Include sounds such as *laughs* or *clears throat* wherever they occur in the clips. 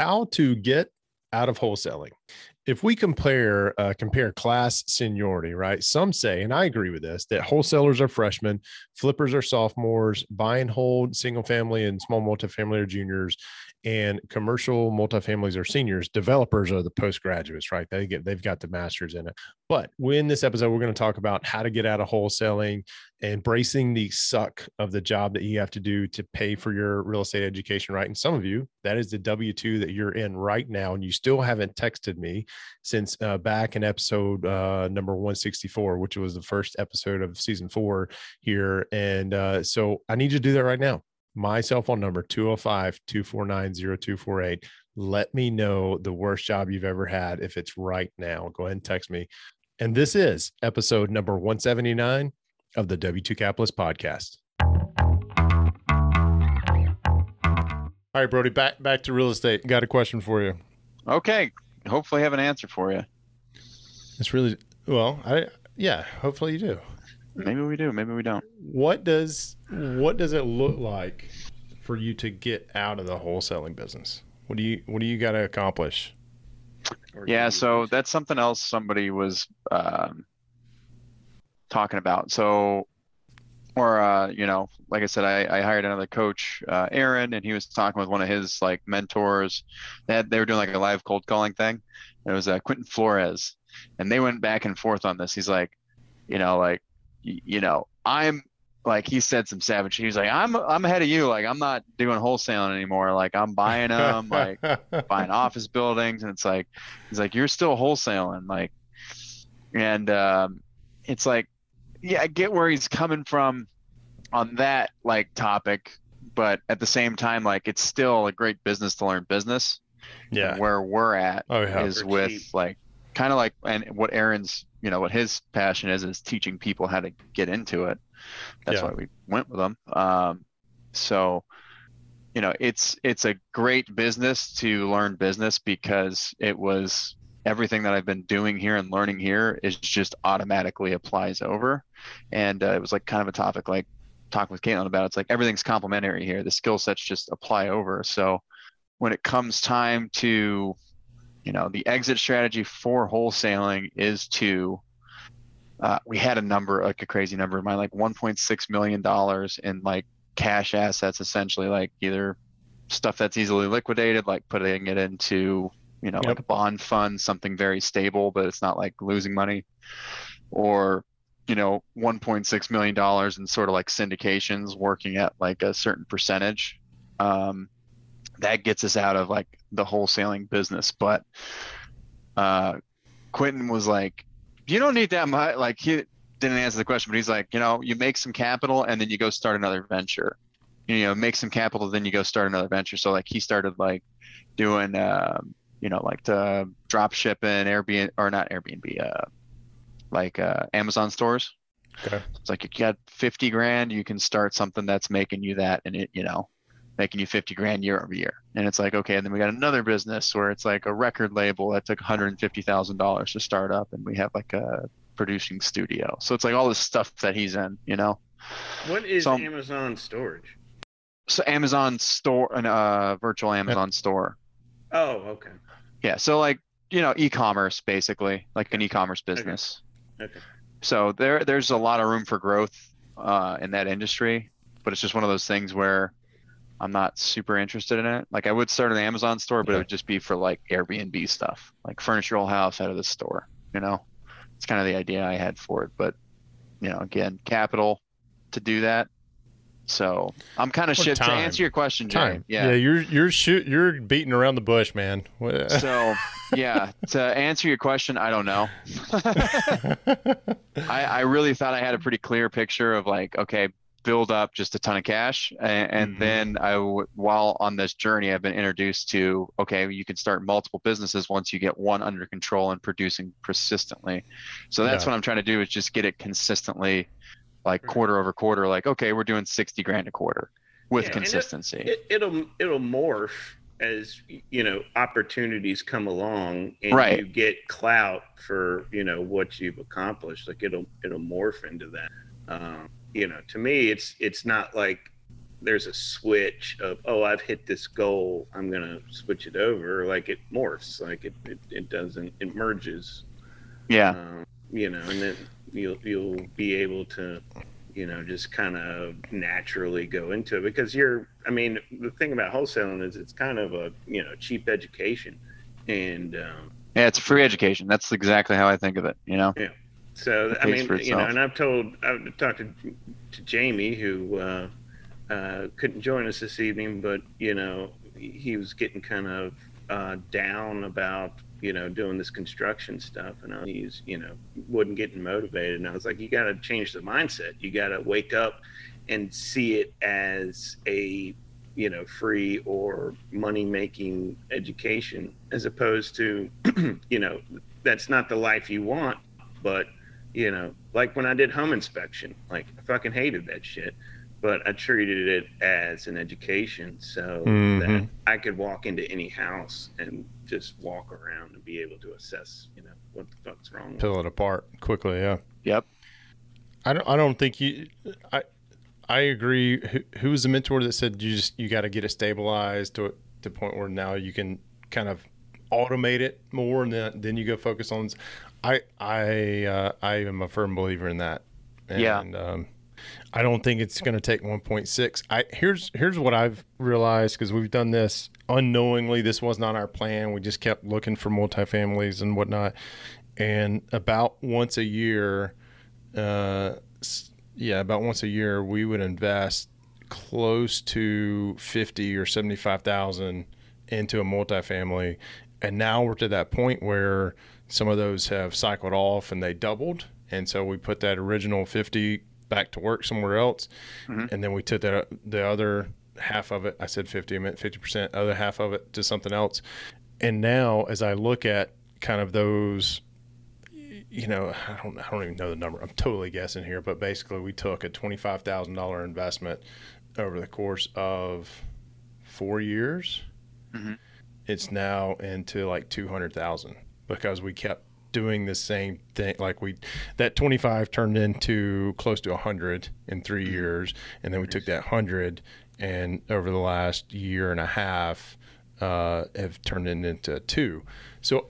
how to get out of wholesaling. If we compare uh, compare class seniority, right? Some say, and I agree with this, that wholesalers are freshmen, flippers are sophomores, buy and hold single family and small multifamily are juniors, and commercial multifamilies are seniors developers are the postgraduates right? They get they've got the masters in it. But in this episode we're going to talk about how to get out of wholesaling embracing the suck of the job that you have to do to pay for your real estate education right? And some of you that is the w2 that you're in right now and you still haven't texted me since uh, back in episode uh, number 164 which was the first episode of season four here. And uh, so i need you to do that right now my cell phone number 205 249 0248 let me know the worst job you've ever had if it's right now. Go ahead and text me. And this is episode number 179 of the w2 capitalist podcast. All right brody back back to real estate. Got a question for you. Okay. Hopefully I have an answer for you. It's really well i yeah hopefully you do Maybe we do. Maybe we don't. What does what does it look like for you to get out of the wholesaling business? What do you what do you got to accomplish? Yeah, so that's something else somebody was um, talking about. So, or uh, you know, like I said, I, I hired another coach, uh, Aaron, and he was talking with one of his like mentors. They had, they were doing like a live cold calling thing. It was uh, Quentin Flores, and they went back and forth on this. He's like, you know, like you know, I'm like he said some savage. He was like, I'm I'm ahead of you. Like I'm not doing wholesaling anymore. Like I'm buying them, like *laughs* buying office buildings, and it's like he's like you're still wholesaling, like, and um, it's like, yeah, I get where he's coming from on that like topic, but at the same time, like it's still a great business to learn business. Yeah, where we're at oh, yeah. is with cheap. like kind of like and what Aaron's you know what his passion is is teaching people how to get into it. That's yeah. why we went with them. Um, so you know it's it's a great business to learn business because it was everything that i've been doing here and learning here is just automatically applies over. And uh, it was like kind of a topic like talking with caitlin about it's like everything's complementary here. The skill sets just apply over. So when it comes time to you know the exit strategy for wholesaling is to uh, we had a number like a crazy number in mind like 1.6 million dollars in like cash assets essentially like either stuff that's easily liquidated like putting it into you know yep. like a bond fund something very stable but it's not like losing money or you know 1.6 million dollars in sort of like syndications working at like a certain percentage um, that gets us out of like the wholesaling business. But uh, Quentin was like, you don't need that much. Like he didn't answer the question, but he's like, you know, you make some capital and then you go start another venture. You know, make some capital, then you go start another venture. So like he started like doing, um, you know, like the drop shipping, Airbnb or not Airbnb, uh, like uh, Amazon stores. Okay. It's like you got 50 grand, you can start something that's making you that, and it, you know, making you 50 grand year over year. And it's like, okay, and then we got another business where it's like a record label that took $150,000 to start up and we have like a producing studio. So it's like all this stuff that he's in, you know? What is so, Amazon storage? So Amazon store, an uh, virtual Amazon store. Oh, okay. Yeah. So like, you know, e-commerce basically, like an e-commerce business. Okay. okay. So there, there's a lot of room for growth uh, in that industry, but it's just one of those things where I'm not super interested in it. Like I would start an Amazon store, but yeah. it would just be for like Airbnb stuff, like furniture whole house out of the store. You know, it's kind of the idea I had for it. But you know, again, capital to do that. So I'm kind of shit to answer your question, Time. Yeah, yeah, you're you're shoot you're beating around the bush, man. *laughs* so yeah, to answer your question, I don't know. *laughs* *laughs* I, I really thought I had a pretty clear picture of like, okay, build up just a ton of cash and, and mm-hmm. then I w- while on this journey i've been introduced to okay you can start multiple businesses once you get one under control and producing persistently so that's yeah. what i'm trying to do is just get it consistently like quarter over quarter like okay we're doing 60 grand a quarter with yeah, consistency it, it, it'll it'll morph as you know opportunities come along and right. you get clout for you know what you've accomplished like it'll it'll morph into that um, you know to me it's it's not like there's a switch of oh I've hit this goal I'm gonna switch it over. Like it morphs like it it, it doesn't it merges. Yeah. Um, you know and then you'll you'll be able to you know just kind of naturally go into it. Because you're I mean the thing about wholesaling is it's kind of a you know cheap education. And um, yeah it's a free education. That's exactly how I think of it you know? Yeah so I mean you know and I've told I've talked to, to Jamie who uh, uh, couldn't join us this evening, but you know he was getting kind of uh, down about you know doing this construction stuff, and I, he's you know wasn't getting motivated. And I was like, you got to change the mindset. You got to wake up and see it as a you know free or money making education as opposed to *clears throat* you know that's not the life you want but you know like when i did home inspection like i fucking hated that shit but I treated it as an education so mm-hmm. that I could walk into any house and just walk around and be able to assess, you know, what the fuck's wrong. Peel it apart quickly, yeah. Yep. I don't. I don't think you. I. I agree. Who, who was the mentor that said you just you got to get it stabilized to the point where now you can kind of automate it more and then then you go focus on. I I uh, I am a firm believer in that. And, yeah. Um, I don't think it's going to take 1.6. I here's here's what I've realized because we've done this unknowingly. This was not our plan. We just kept looking for multifamilies and whatnot. And about once a year, uh, yeah, about once a year, we would invest close to fifty or seventy-five thousand into a multifamily. And now we're to that point where some of those have cycled off and they doubled. And so we put that original 50 back to work somewhere else. Mm-hmm. And then we took that the other half of it. I said 50, I meant 50%, other half of it to something else. And now as I look at kind of those you know, I don't, I don't even know the number. I'm totally guessing here, but basically, we took a twenty-five thousand dollar investment over the course of four years. Mm-hmm. It's now into like two hundred thousand because we kept doing the same thing. Like we, that 25 turned into close to 100 in three mm-hmm. years. And then we took that 100 and over the last year and a half, uh, have turned it into two. So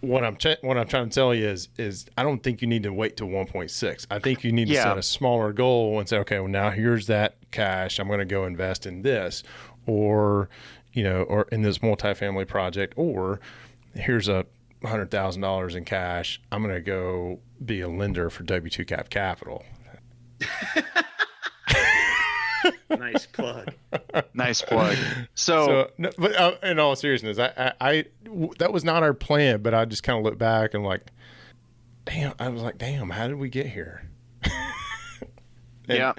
what I'm ch- what I'm trying to tell you is is I don't think you need to wait to 1.6. I think you need to yeah. set a smaller goal and say, okay, well now here's that cash. I'm going to go invest in this, or you know, or in this multifamily project, or here's a hundred thousand dollars in cash. I'm going to go be a lender for W2 Cap Capital. *laughs* nice plug. nice plug. So, so no, but uh, in all seriousness, I, I, I, that was not our plan. But I just kind of look back and like, damn. I was like, damn. How did we get here? *laughs* yeah.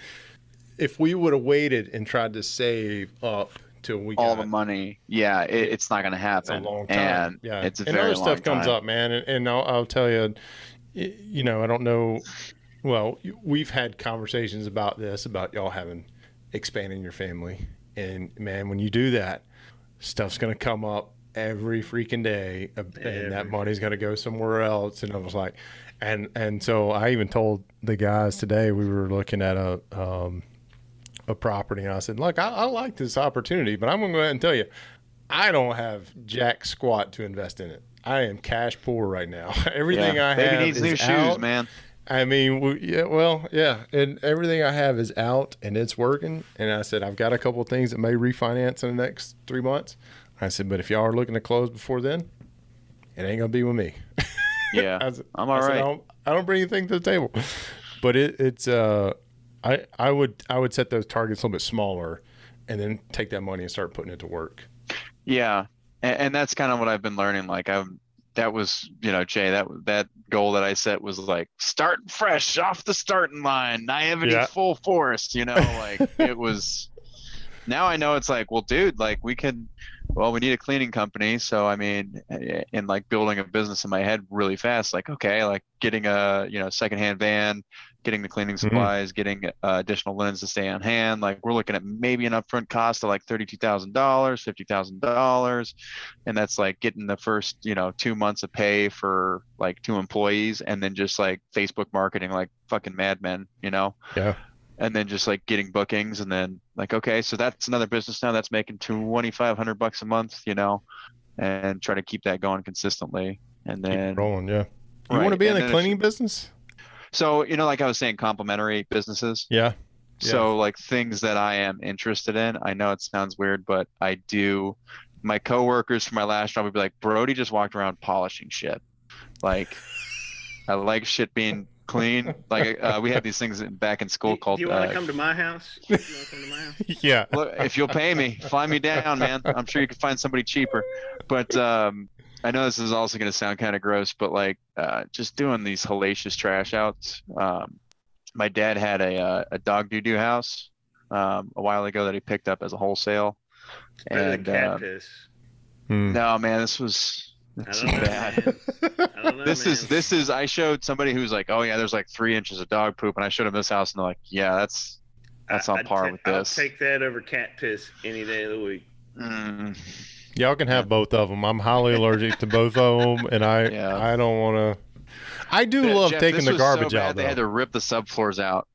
If we would have waited and tried to save up till we all the money. Yeah, it, it's not going to happen. It's a long time. And yeah, it's a and very other stuff time. comes up, man. And, and I'll, I'll, tell you, you know, I don't know. Well, we've had conversations about this, about y'all having expanding your family, and man, when you do that, stuff's going to come up every freaking day, and every. that money's going to go somewhere else. And I was like, and and so I even told the guys today we were looking at a. Um, a property. And I said, look, I, I like this opportunity, but I'm going to go ahead and tell you, I don't have jack squat to invest in it. I am cash poor right now. *laughs* everything yeah, I have needs is new out. shoes, man. I mean, we, yeah, well, yeah, and everything I have is out and it's working. And I said, I've got a couple of things that may refinance in the next three months. I said, but if y'all are looking to close before then, it ain't gonna be with me. *laughs* Yeah, said, I'm all I, right. I, don't, I don't bring anything to the table, but it, it's uh, I, I would I would set those targets a little bit smaller, and then take that money and start putting it to work. Yeah, and, and that's kind of what I've been learning. Like I'm that was you know Jay that that goal that I set was like starting fresh off the starting line, naivety yeah. full force. You know, like it was. *laughs* Now I know it's like, well, dude, like we can well, we need a cleaning company. So, I mean, in like building a business in my head really fast, like, okay, like getting a, you know, secondhand van, getting the cleaning mm-hmm. supplies, mm-hmm. getting uh, additional linens to stay on hand. Like we're looking at maybe an upfront cost of like $32,000, $50,000. And that's like getting the first, you know, two months of pay for like two employees and then just like Facebook marketing like fucking madmen, you know? Yeah. And then just like getting bookings and then like okay so that's another business now that's making 2500 bucks a month you know and try to keep that going consistently and then keep rolling yeah you right. want to be in the cleaning business so you know like i was saying complementary businesses yeah so like things that I am interested in. I know it sounds weird, but I do. My coworkers from my last job would be like, Brody just walked around polishing shit. Like, I like shit being clean. Like uh, we had these things back in school called. Do you want to uh, come to my house? *laughs* You to come to my house? yeah. Look, if you'll pay me, fly me down, man. I'm sure you can find somebody cheaper. But um, I know this is also going to sound kind of gross, but like uh, just doing these hellacious trash outs. Um, my dad had a uh, a dog doo doo house um, a while ago that he picked up as a wholesale. and cat uh, piss. Hmm. No, man, this was too bad. Know, this man. is this is. I showed somebody who's like, oh yeah, there's like three inches of dog poop, and I showed him this house, and they're like, yeah, that's that's on par with this. I'll take that over cat piss any day of the week. Mm. Y'all can have both of them. I'm highly allergic to both of them, and I yeah. I don't want to. I do love Jeff, taking the garbage so out. They had to rip the subfloors out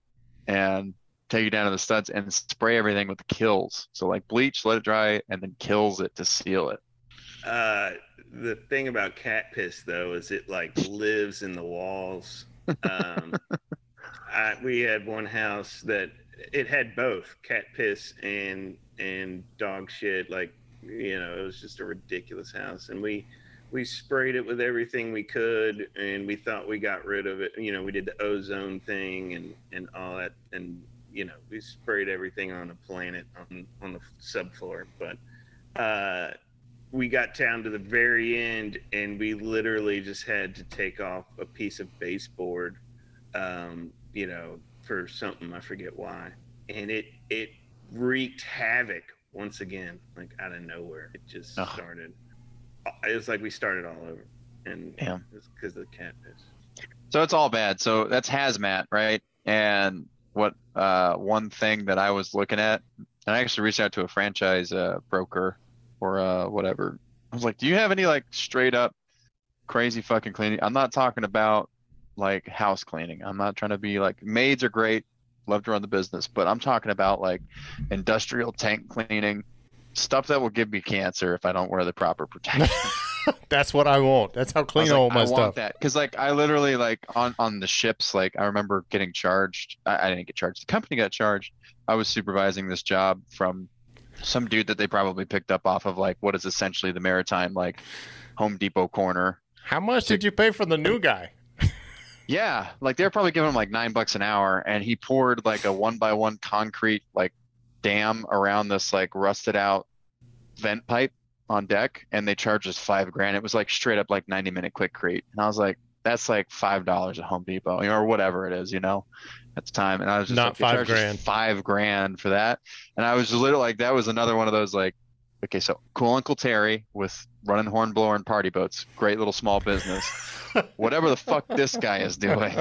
and take it down to the studs and spray everything with the Kilz. So like bleach, let it dry, and then Kilz it to seal it. Uh, the thing about cat piss though is it like lives in the walls. Um, *laughs* I, we had one house that it had both cat piss and and dog shit. Like you know, it was just a ridiculous house, and we we sprayed it with everything we could and we thought we got rid of it you know we did the ozone thing and and all that and you know we sprayed everything on the planet on on the subfloor but uh we got down to the very end and we literally just had to take off a piece of baseboard um you know for something i forget why and it it wreaked havoc once again like out of nowhere it just started it was like we started all over, and yeah, it's because of the cat piss. So it's all bad. So that's hazmat, right? And what uh, one thing that I was looking at, and I actually reached out to a franchise uh, broker or uh, whatever. I was like, "Do you have any like straight up crazy fucking cleaning?" I'm not talking about like house cleaning. I'm not trying to be like maids are great, love to run the business, but I'm talking about like industrial tank cleaning, stuff that will give me cancer if I don't wear the proper protection. *laughs* *laughs* That's what I want. That's how clean I, like, my I stuff. want that because like I literally like on on the ships like I remember getting charged. I, I didn't get charged. The company got charged. I was supervising this job from some dude that they probably picked up off of like what is essentially the maritime like Home Depot corner. How much did you pay for the new guy? *laughs* yeah, like they're probably giving him like nine bucks an hour, and he poured like a one by one concrete like dam around this like rusted out vent pipe on deck and they charged us five grand. It was like straight up like 90 minute quick Quikrete. And I was like, that's like five dollars at Home Depot or whatever it is, you know, at the time. And I was just not like, five grand, five grand for that. And I was literally like, that was another one of those like, okay, so cool Uncle Terry with running hornblower and party boats, great little small business. *laughs* Whatever the fuck this guy is doing,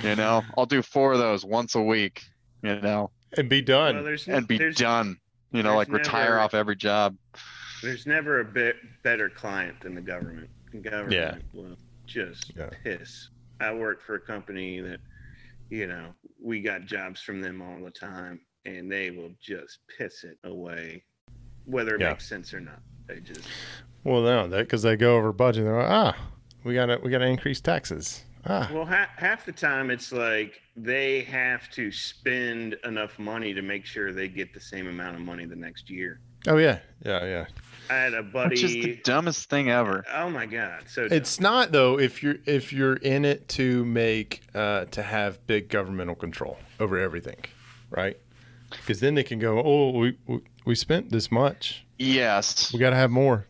you know, I'll do four of those once a week, you know, and be done, well, and be done. You know, like retire never, off every job. There's never a bit better client than the government. The government yeah. will just yeah. piss. I work for a company that, you know, we got jobs from them all the time, and they will just piss it away, whether it yeah. makes sense or not. They just. Well, no, that because they go over budget. They're like, ah, we got to we got to increase taxes. Ah. Well, ha- half the time it's like they have to spend enough money to make sure they get the same amount of money the next year. Oh yeah, yeah, yeah. I had a buddy. Which is the dumbest thing ever. Oh my god! So dumb. it's not though. If you're if you're in it to make uh, to have big governmental control over everything, right? Because then they can go, oh, we, we we spent this much. Yes. We got to have more.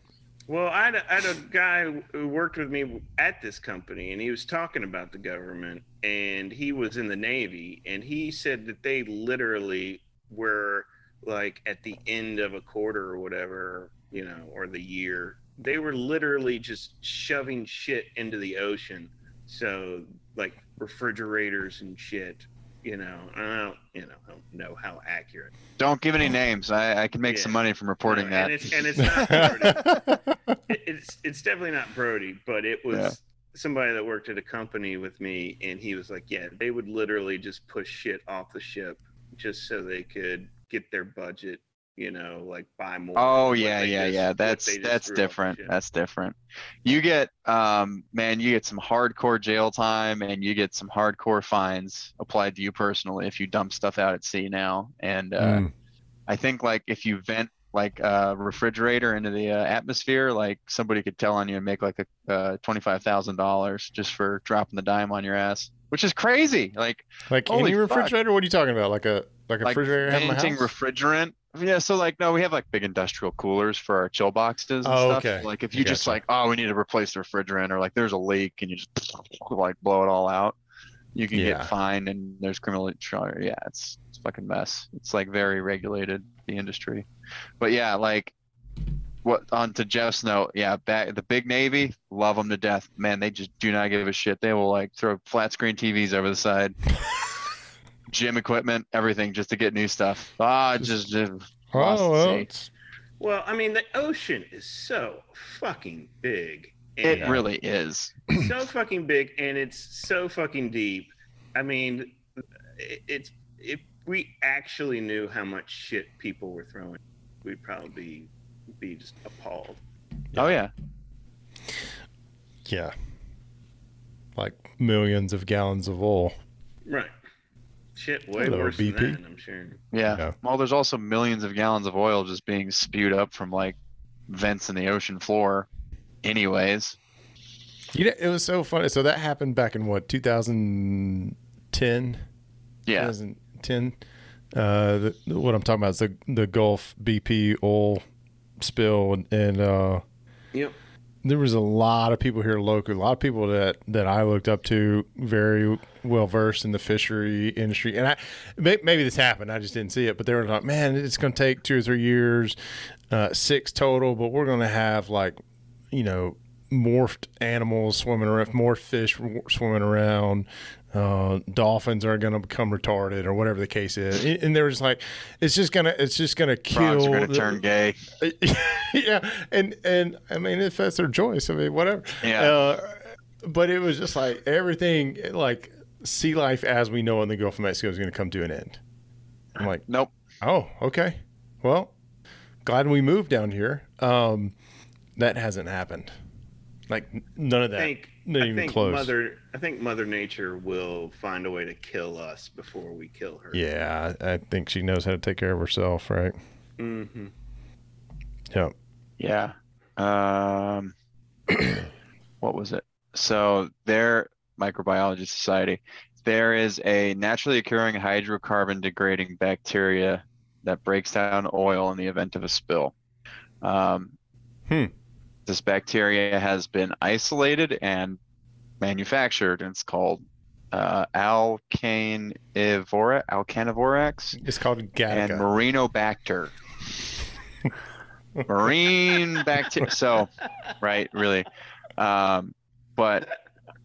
Well, I had, a, I had, a guy who worked with me at this company, and he was talking about the government, and he was in the Navy, and he said that they literally were like at the end of a quarter or whatever, you know, or the year, they were literally just shoving shit into the ocean. So, like refrigerators and shit you know, I don't, you know, I don't know how accurate. Don't give any names. I, I can make yeah. some money from reporting no, that. And it's, and it's not Brody. *laughs* it, it's it's definitely not Brody, but it was somebody that worked at a company with me, and he was like, "Yeah, they would literally just push shit off the ship just so they could get their budget you know, like buy more. Oh yeah, yeah, just, yeah. That's that's different. That's different. You get um man, you get some hardcore jail time and you get some hardcore fines applied to you personally if you dump stuff out at sea now. And uh mm. I think like if you vent like a refrigerator into the uh, atmosphere, like somebody could tell on you and make like a uh, twenty five thousand dollars just for dropping the dime on your ass, which is crazy. Like like any refrigerator? Fuck. What are you talking about? Like a like a like refrigerator? Venting refrigerant yeah, so like no, we have like big industrial coolers for our chill boxes and oh, stuff. Okay. Like if you just like, oh, we need to replace the refrigerant or like there's a leak and you just *laughs* like blow it all out, you can yeah. get fined and there's criminal charge. Yeah, it's it's fucking mess. It's like very regulated the industry. But yeah, like what on to Jeff's note, yeah, back the big Navy, love them to death. Man, they just do not give a shit. They will like throw flat screen TVs over the side. *laughs* gym equipment, everything just to get new stuff. Ah, just, just oh, well, well, I mean, the ocean is so fucking big. it really is. *clears throat* So fucking big, and it's so fucking deep. I mean, it's if we actually knew how much shit people were throwing, we'd probably be just appalled. Oh yeah. Yeah. Like millions of gallons of oil. Right. Shit, way Hello, worse BP. than that, I'm sure. Yeah. yeah. Well, there's also millions of gallons of oil just being spewed up from like vents in the ocean floor, anyways. You know, it was so funny. So that happened back in what 2010. Yeah. 2010. Uh, the, what I'm talking about is the the Gulf BP oil spill and, and uh, yep there was a lot of people here locally, a lot of people that that I looked up to, very well versed in the fishery industry. And I maybe this happened, I just didn't see it, but they were like, "Man, it's going to take two or three years, uh, six total, but we're going to have like, you know." Morphed animals swimming around, morphed fish swimming around, uh, dolphins are going to become retarded or whatever the case is. And they were just like, it's just gonna, it's just gonna kill. Frogs are gonna the, turn gay. *laughs* yeah, and and I mean, if that's their choice, I mean, whatever. Yeah. Uh, but it was just like everything, like sea life as we know in the Gulf of Mexico is going to come to an end. I'm like, nope. Oh, okay. Well, glad we moved down here. Um, that hasn't happened. Like none of that. I think, Not I even think close. Mother, I think Mother Nature will find a way to kill us before we kill her. Yeah, I think she knows how to take care of herself, right? Mm-hmm. Yep. Yeah. Um, *clears throat* what was it? So their microbiology society, there is a naturally occurring hydrocarbon degrading bacteria that breaks down oil in the event of a spill. Um, hmm this bacteria has been isolated and manufactured, and it's called uh, Alcanivora, Alcanivorax. It's called Gattaca. And Marinobacter. *laughs* Marine bacteria. So, right, really. Um, but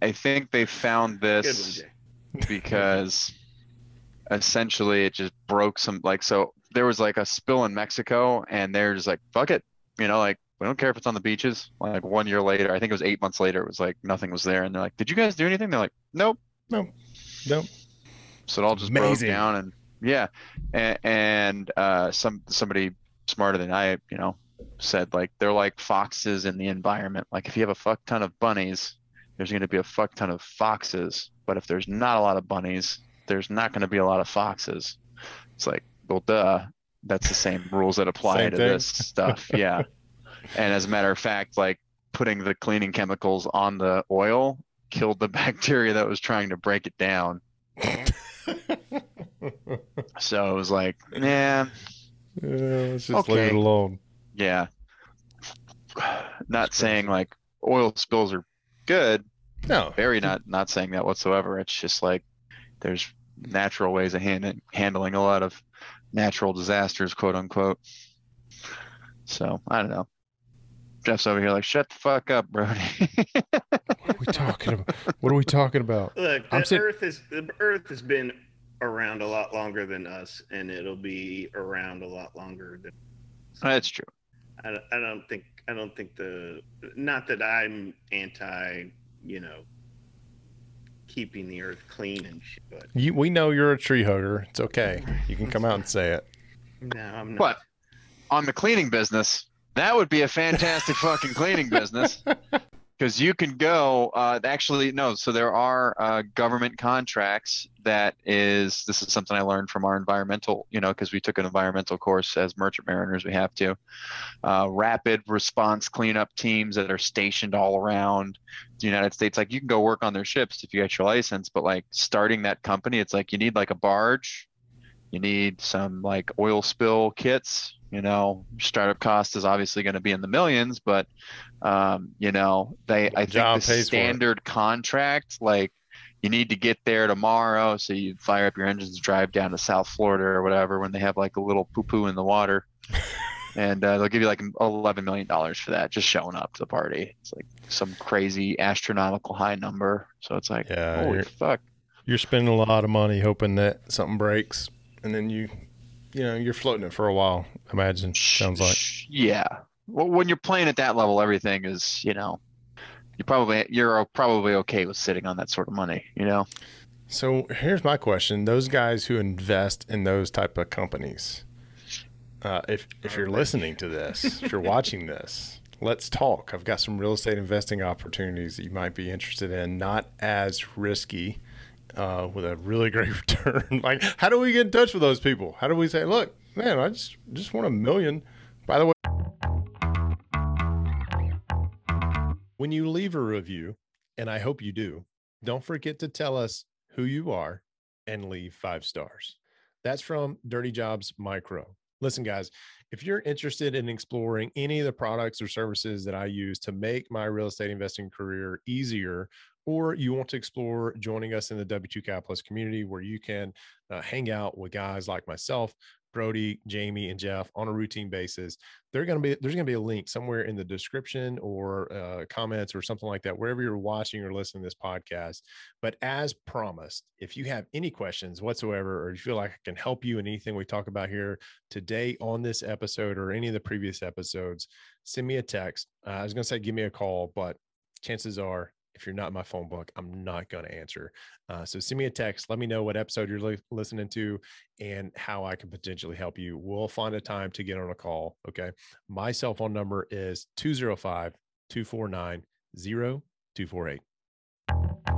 I think they found this one, because essentially it just broke some, like, so there was like a spill in Mexico, and they're just like, fuck it. You know, like we don't care if it's on the beaches. Like one year later, I think it was eight months later, it was like nothing was there. And they're like, Did you guys do anything? They're like, Nope. Nope. Nope. So it all just Amazing. broke down and yeah. And, and uh, some somebody smarter than I, you know, said like they're like foxes in the environment. Like if you have a fuck ton of bunnies, there's going to be a fuck ton of foxes. But if there's not a lot of bunnies, there's not going to be a lot of foxes. It's like, well, duh. That's the same rules that apply same to thing. this stuff. Yeah. *laughs* And as a matter of fact, like putting the cleaning chemicals on the oil killed the *laughs* bacteria that was trying to break it down. *laughs* so it was like, nah. Yeah, let's just okay. leave it alone. Yeah. *sighs* Not saying like oil spills are good. No. Very not not saying that whatsoever. It's just like there's natural ways of hand, handling a lot of natural disasters, quote unquote. So I don't know. Jeff's over here like, shut the fuck up, Brody. what are we talking about? What are we talking about? Look, the I'm Earth is the Earth has been around a lot longer than us, and it'll be around a lot longer than. That's true. I, I don't think I don't think the not that I'm anti you know, keeping the earth clean and shit. But you, we know you're a tree hugger. It's okay. You can come out and say it. No, I'm not. But on the cleaning business, that would be a fantastic fucking cleaning business. *laughs* because you can go uh, actually no so there are uh, government contracts that is this is something i learned from our environmental you know because we took an environmental course as merchant mariners we have to uh, rapid response cleanup teams that are stationed all around the united states like you can go work on their ships if you get your license but like starting that company it's like you need like a barge you need some like oil spill kits you know. Startup cost is obviously going to be in the millions but um, you know they i think the standard contract like you need to get there tomorrow so you fire up your engines and drive down to south florida or whatever when they have like a little poo-poo in the water. *laughs* And uh, they'll give you like 11 million dollars for that just showing up to the party. It's like some crazy astronomical high number. So it's like yeah holy fuck. you're spending a lot of money hoping that something breaks and then you you know you're floating it for a while imagine sounds like. yeah. Well, when you're playing at that level everything is you know you probably you're probably okay with sitting on that sort of money you know? So here's my question. Those guys who invest in those type of companies uh, if if you're listening to this if you're *laughs* watching this let's talk. I've got some real estate investing opportunities that you might be interested in not as risky uh, with a really great *laughs* return. *laughs* like, how do we get in touch with those people? How do we say, look, man, I just just want a million. By the way, when you leave a review, and I hope you do, don't forget to tell us who you are and leave five stars. That's from Dirty Jobs Mike Rowe. Listen, guys, if you're interested in exploring any of the products or services that I use to make my real estate investing career easier or you want to explore joining us in the W2 Capitalist community where you can uh, hang out with guys like myself, Brody, Jamie, and Jeff on a routine basis. They're going to be there's going to be a link somewhere in the description or uh, comments or something like that, wherever you're watching or listening to this podcast. But as promised, if you have any questions whatsoever, or you feel like I can help you in anything we talk about here today on this episode or any of the previous episodes, send me a text. Uh, I was going to say give me a call, but chances are if you're not in my phone book, I'm not going to answer. Uh, so send me a text. Let me know what episode you're li- listening to and how I can potentially help you. We'll find a time to get on a call. Okay. My cell phone number is 205 249 0248.